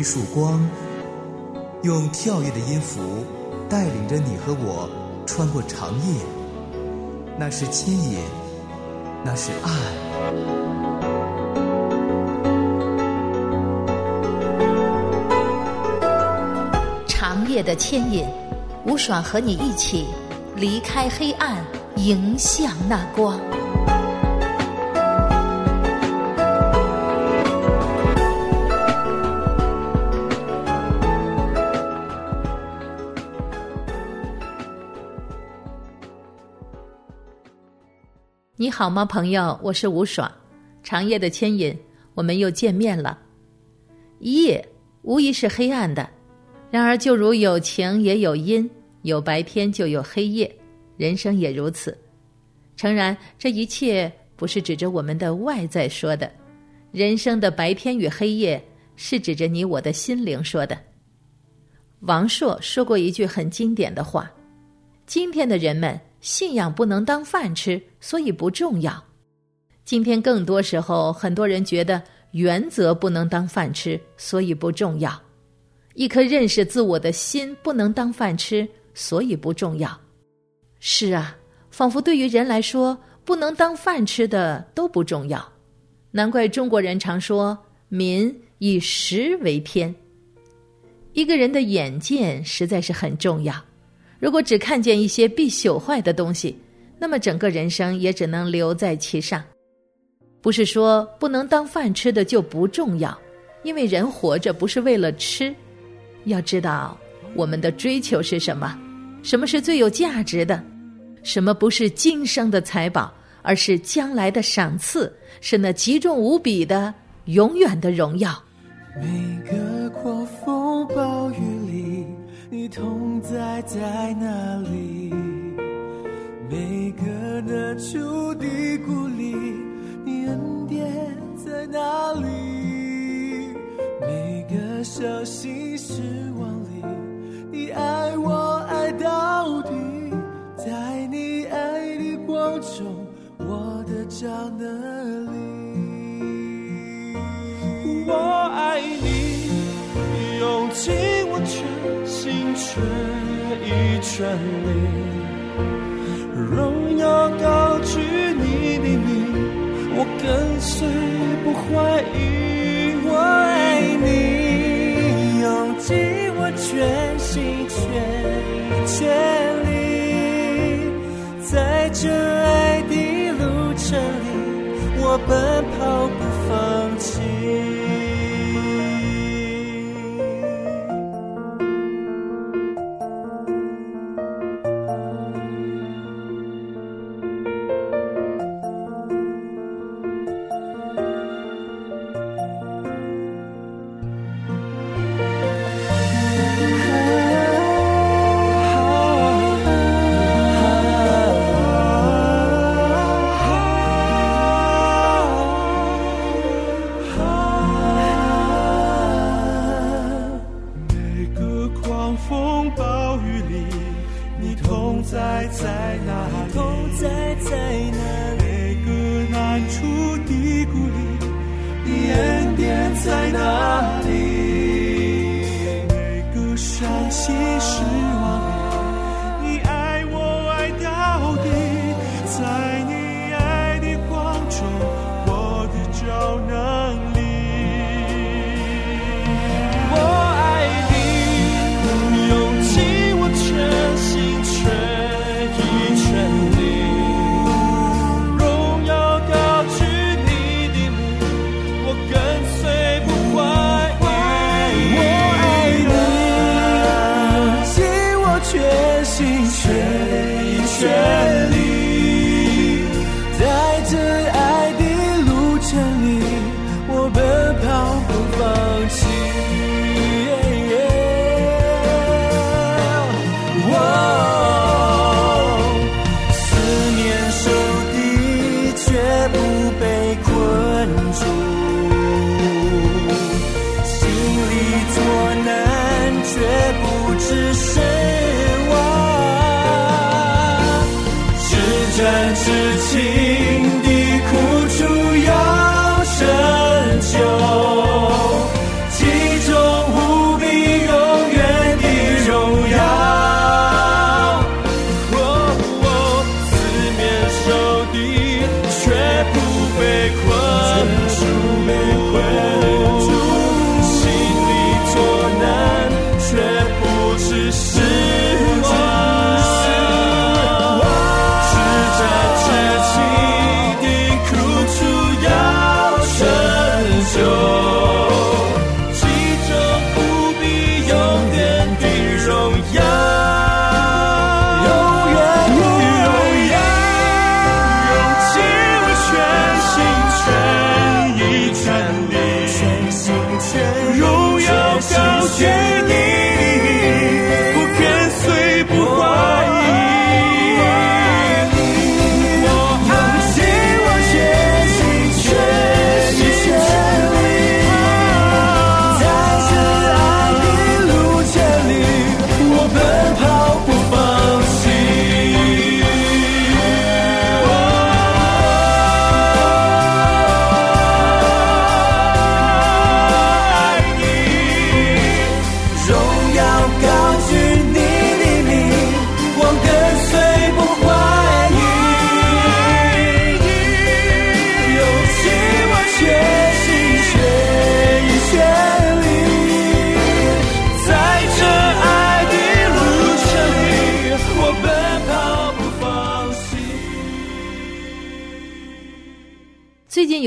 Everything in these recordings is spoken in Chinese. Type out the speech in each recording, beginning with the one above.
一束光，用跳跃的音符带领着你和我穿过长夜。那是牵引，那是爱。长夜的牵引，吴爽和你一起离开黑暗，迎向那光。好吗，朋友？我是吴爽。长夜的牵引，我们又见面了。夜无疑是黑暗的，然而就如有晴也有阴，有白天就有黑夜，人生也如此。诚然，这一切不是指着我们的外在说的，人生的白天与黑夜是指着你我的心灵说的。王朔说过一句很经典的话：“今天的人们。”信仰不能当饭吃，所以不重要。今天更多时候，很多人觉得原则不能当饭吃，所以不重要。一颗认识自我的心不能当饭吃，所以不重要。是啊，仿佛对于人来说，不能当饭吃的都不重要。难怪中国人常说“民以食为天”。一个人的眼界实在是很重要。如果只看见一些必朽坏的东西，那么整个人生也只能留在其上。不是说不能当饭吃的就不重要，因为人活着不是为了吃。要知道我们的追求是什么，什么是最有价值的，什么不是今生的财宝，而是将来的赏赐，是那极重无比的永远的荣耀。每个狂风暴雨。你同在在哪里？每个难处的鼓励，你恩典在哪里？每个伤心失望里，你爱我爱到底，在你爱的光中，我的找哪里？我爱你，用尽。心全意全力，荣耀高举你的名，我跟随不怀疑。我爱你，用尽我全心全意全力，在这爱的路程里，我奔跑不放在在哪里？每个难处低谷里？你恩典在哪里？每个伤心时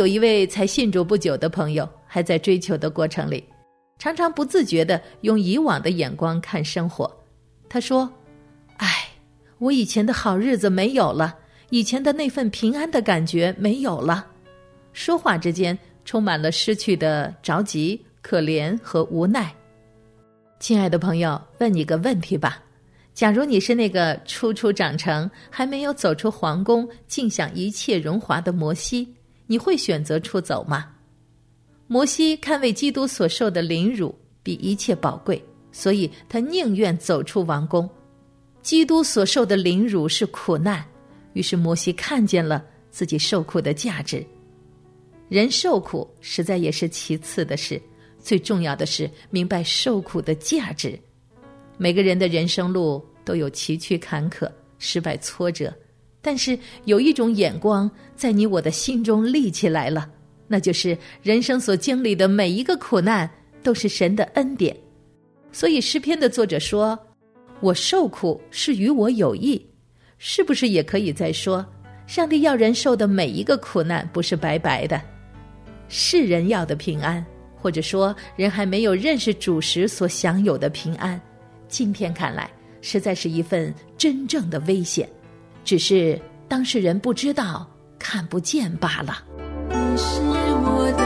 有一位才信主不久的朋友，还在追求的过程里，常常不自觉的用以往的眼光看生活。他说：“哎，我以前的好日子没有了，以前的那份平安的感觉没有了。”说话之间充满了失去的着急、可怜和无奈。亲爱的朋友，问你个问题吧：假如你是那个初出长成、还没有走出皇宫、尽享一切荣华的摩西，你会选择出走吗？摩西看为基督所受的凌辱比一切宝贵。所以他宁愿走出王宫。基督所受的凌辱是苦难，于是摩西看见了自己受苦的价值。人受苦实在也是其次的事，最重要的是明白受苦的价值。每个人的人生路都有崎岖坎坷、失败挫折，但是有一种眼光在你我的心中立起来了，那就是人生所经历的每一个苦难都是神的恩典。所以诗篇的作者说：“我受苦是与我有益。”是不是也可以再说，上帝要人受的每一个苦难不是白白的？世人要的平安，或者说人还没有认识主时所享有的平安，今天看来实在是一份真正的危险，只是当事人不知道、看不见罢了。你是我。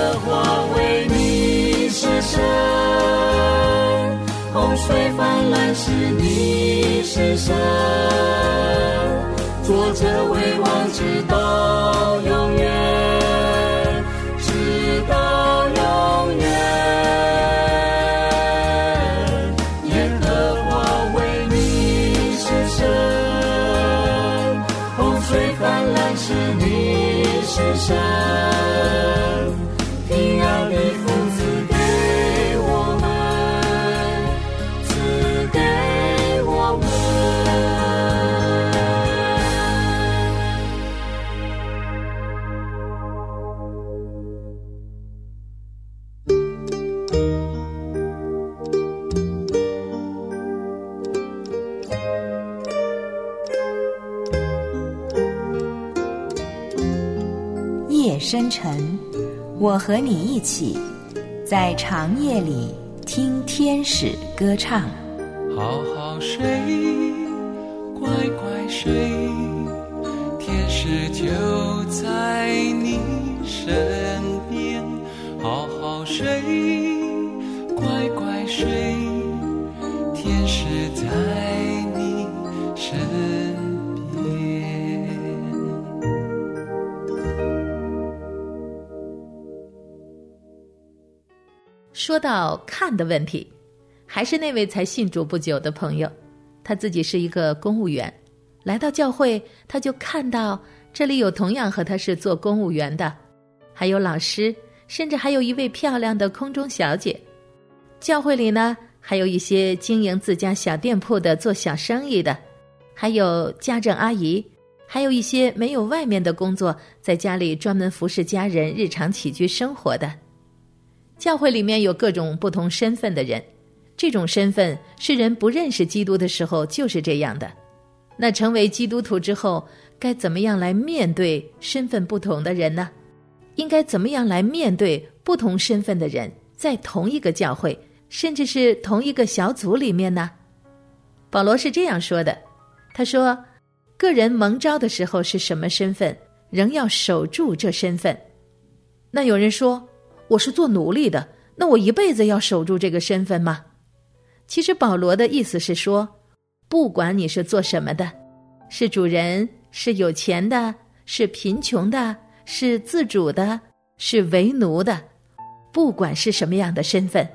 耶和华为你舍身，洪水泛滥是，你是神，作者为王，直到永远，直到永远。耶和华为你舍身，洪水泛滥是，你是神。夜深沉，我和你一起在长夜里听天使歌唱。好好睡，乖乖睡，天使就在你身边。好好睡，到看的问题，还是那位才信主不久的朋友，他自己是一个公务员，来到教会，他就看到这里有同样和他是做公务员的，还有老师，甚至还有一位漂亮的空中小姐。教会里呢，还有一些经营自家小店铺的、做小生意的，还有家政阿姨，还有一些没有外面的工作，在家里专门服侍家人、日常起居生活的。教会里面有各种不同身份的人，这种身份是人不认识基督的时候就是这样的。那成为基督徒之后，该怎么样来面对身份不同的人呢？应该怎么样来面对不同身份的人，在同一个教会，甚至是同一个小组里面呢？保罗是这样说的：“他说，个人蒙召的时候是什么身份，仍要守住这身份。”那有人说。我是做奴隶的，那我一辈子要守住这个身份吗？其实保罗的意思是说，不管你是做什么的，是主人，是有钱的，是贫穷的，是自主的，是为奴的，不管是什么样的身份，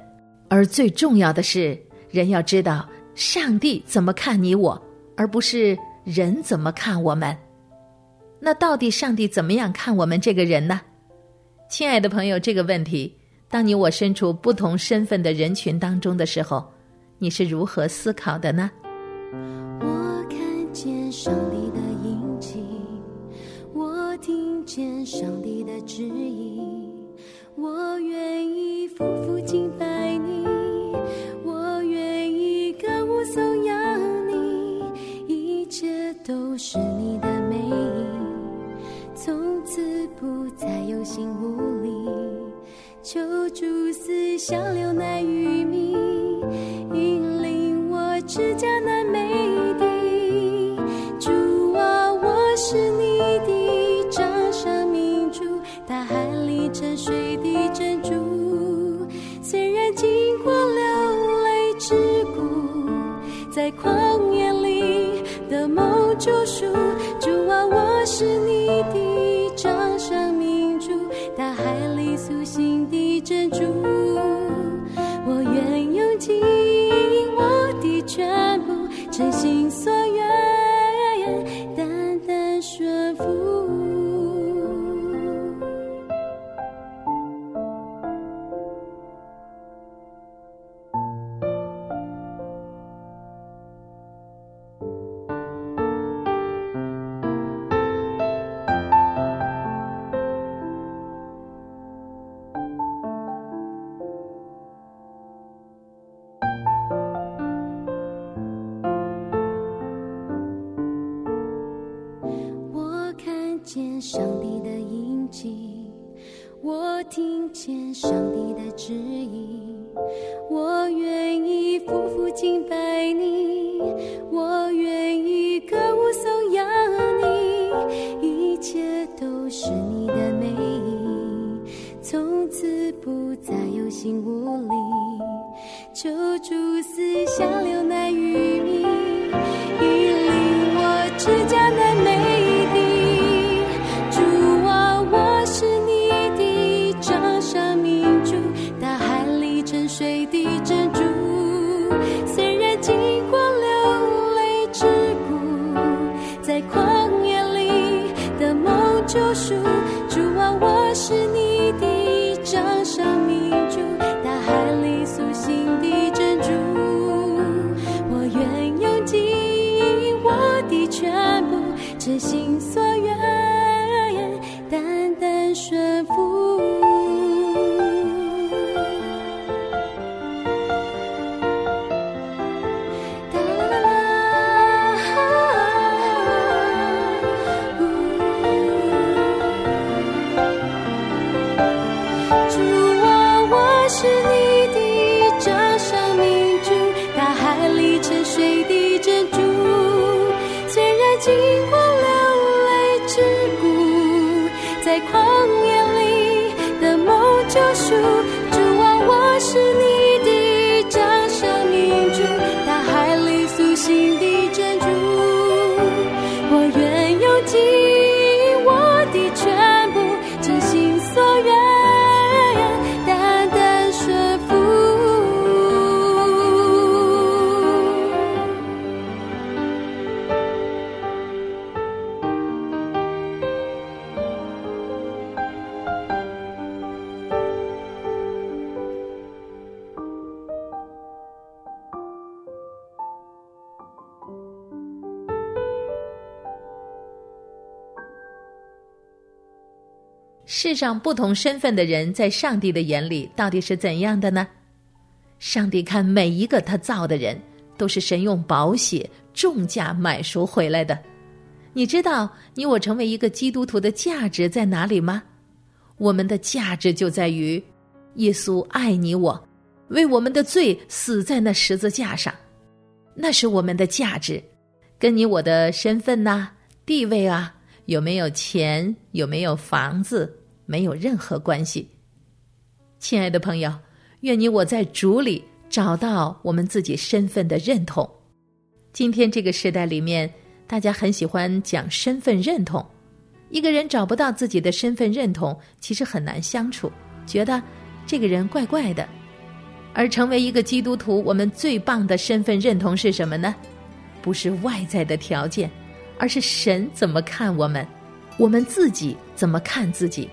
而最重要的是，人要知道上帝怎么看你我，而不是人怎么看我们。那到底上帝怎么样看我们这个人呢？亲爱的朋友，这个问题，当你我身处不同身份的人群当中的时候，你是如何思考的呢？我看见上帝的印记，我听见上帝的指引，我愿意夫妇敬拜你，我愿意歌舞颂扬你，一切都是你的心无力，求主思想流奶与蜜，引领我至迦南美地。主啊，我是你的掌上明珠，大海里沉睡的珍珠。虽然经过流泪之谷，在旷野里的梦救赎。主啊，我是你的见上帝的印记，我听见上帝随，心所愿，世上不同身份的人，在上帝的眼里到底是怎样的呢？上帝看每一个他造的人，都是神用宝血重价买赎回来的。你知道你我成为一个基督徒的价值在哪里吗？我们的价值就在于，耶稣爱你我，为我们的罪死在那十字架上，那是我们的价值，跟你我的身份呐、地位啊。有没有钱？有没有房子？没有任何关系。亲爱的朋友，愿你我在主里找到我们自己身份的认同。今天这个时代里面，大家很喜欢讲身份认同。一个人找不到自己的身份认同，其实很难相处，觉得这个人怪怪的。而成为一个基督徒，我们最棒的身份认同是什么呢？不是外在的条件。而是神怎么看我们，我们自己怎么看自己，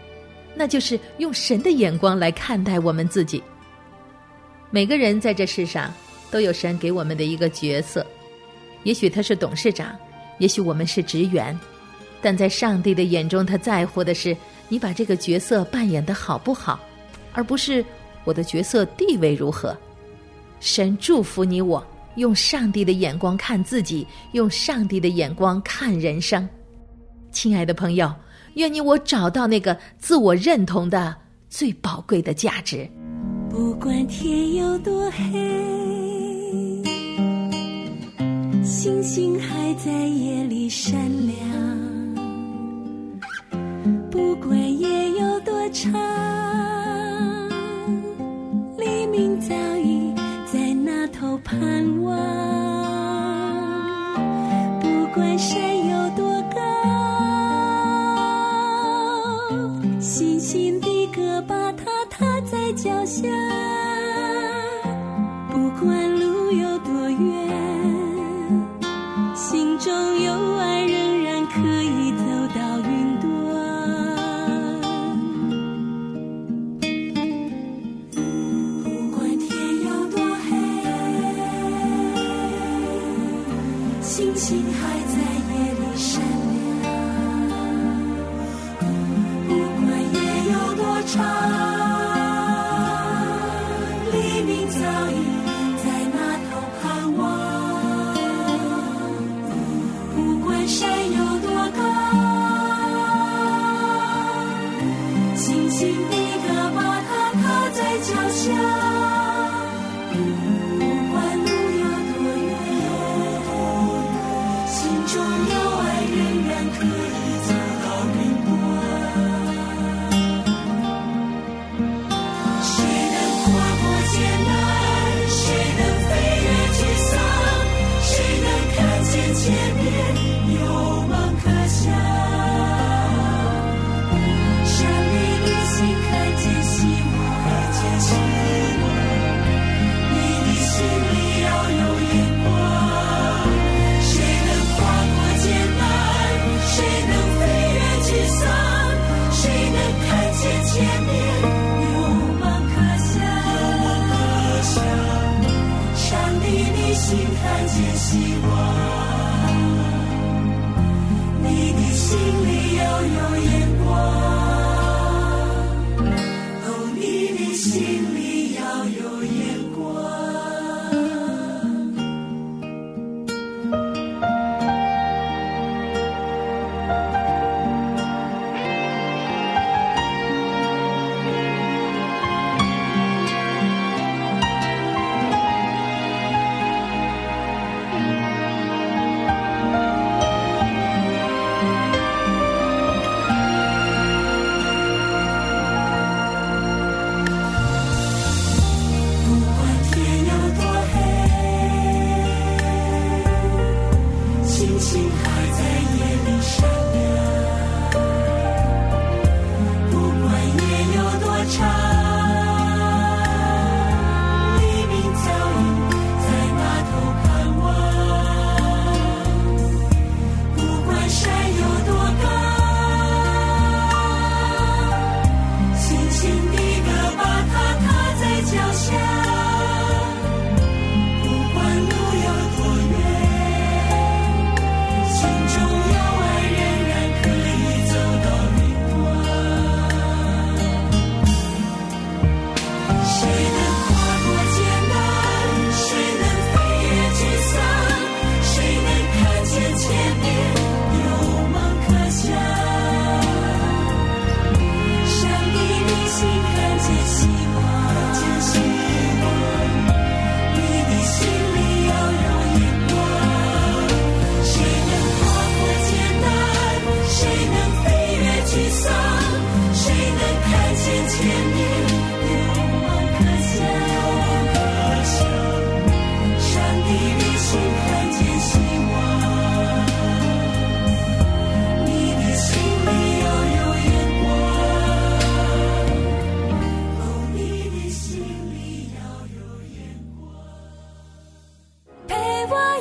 那就是用神的眼光来看待我们自己。每个人在这世上都有神给我们的一个角色，也许他是董事长，也许我们是职员，但在上帝的眼中，他在乎的是你把这个角色扮演的好不好，而不是我的角色地位如何。神祝福你我。用上帝的眼光看自己，用上帝的眼光看人生。亲爱的朋友，愿你我找到那个自我认同的最宝贵的价值。不管天有多黑，星星还在夜里闪亮。不管夜有多长，黎明早已在那头盼。望。不管山有多轻轻的歌，把它踏在脚下，不管路有多远。心中有爱，仍然可以走到远。珍惜我们的今天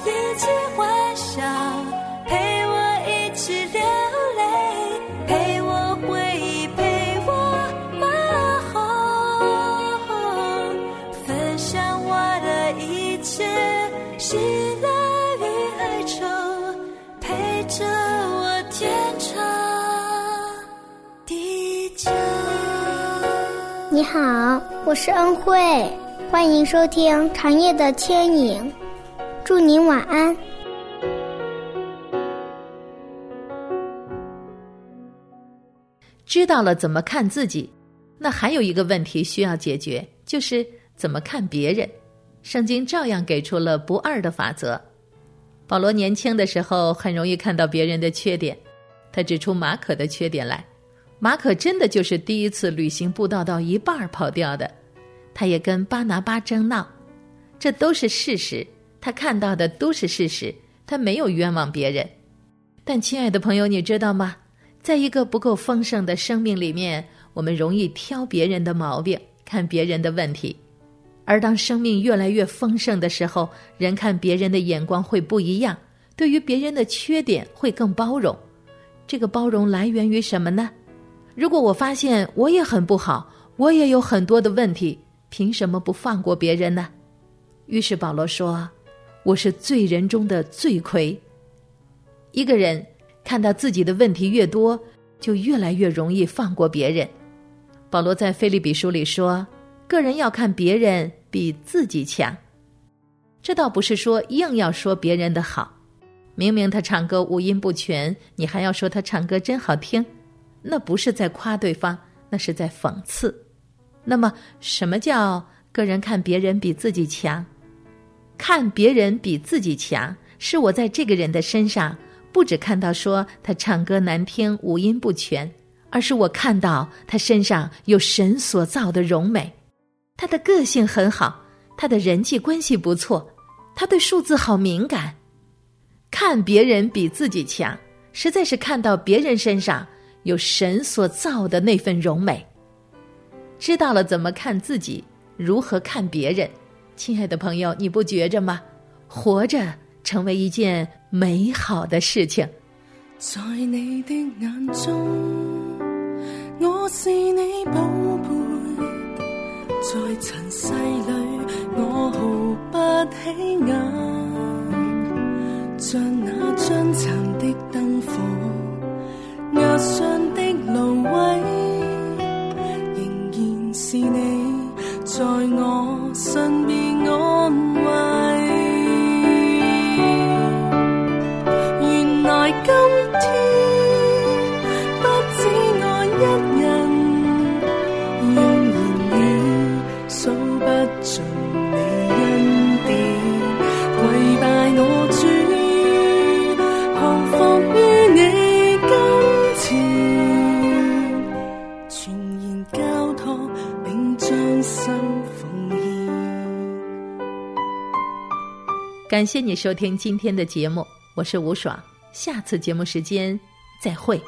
一起欢笑，陪我一起流泪，陪我回忆，陪我骂吼，分享我的一切，喜乐与哀愁，陪着我天长地久。你好，我是恩惠，欢迎收听《长夜的牵引》，祝您晚安。知道了怎么看自己，那还有一个问题需要解决，就是怎么看别人。圣经照样给出了不二的法则。保罗年轻的时候很容易看到别人的缺点，他指出马可的缺点来。马可真的就是第一次旅行布道到一半跑掉的，他也跟巴拿巴争闹，这都是事实。他看到的都是事实，他没有冤枉别人。但亲爱的朋友，你知道吗？在一个不够丰盛的生命里面，我们容易挑别人的毛病，看别人的问题；而当生命越来越丰盛的时候，人看别人的眼光会不一样，对于别人的缺点会更包容。这个包容来源于什么呢？如果我发现我也很不好，我也有很多的问题，凭什么不放过别人呢？于是保罗说：“我是罪人中的罪魁。”一个人看到自己的问题越多，就越来越容易放过别人。保罗在腓立比书里说：“个人要看别人比自己强。”这倒不是说硬要说别人的好，明明他唱歌五音不全，你还要说他唱歌真好听，那不是在夸对方，那是在讽刺。那么，什么叫个人看别人比自己强？看别人比自己强，是我在这个人的身上。不只看到说他唱歌难听、五音不全，而是我看到他身上有神所造的荣美，他的个性很好，他的人际关系不错，他对数字好敏感。看别人比自己强，实在是看到别人身上有神所造的那份荣美。知道了怎么看自己，如何看别人，亲爱的朋友，你不觉着吗？活着成为一件。美好的事情，在你的眼中，我是你宝贝，在尘世里我毫不起眼，像那将残的灯火，压上感谢你收听今天的节目，我是吴爽。下次节目时间再会。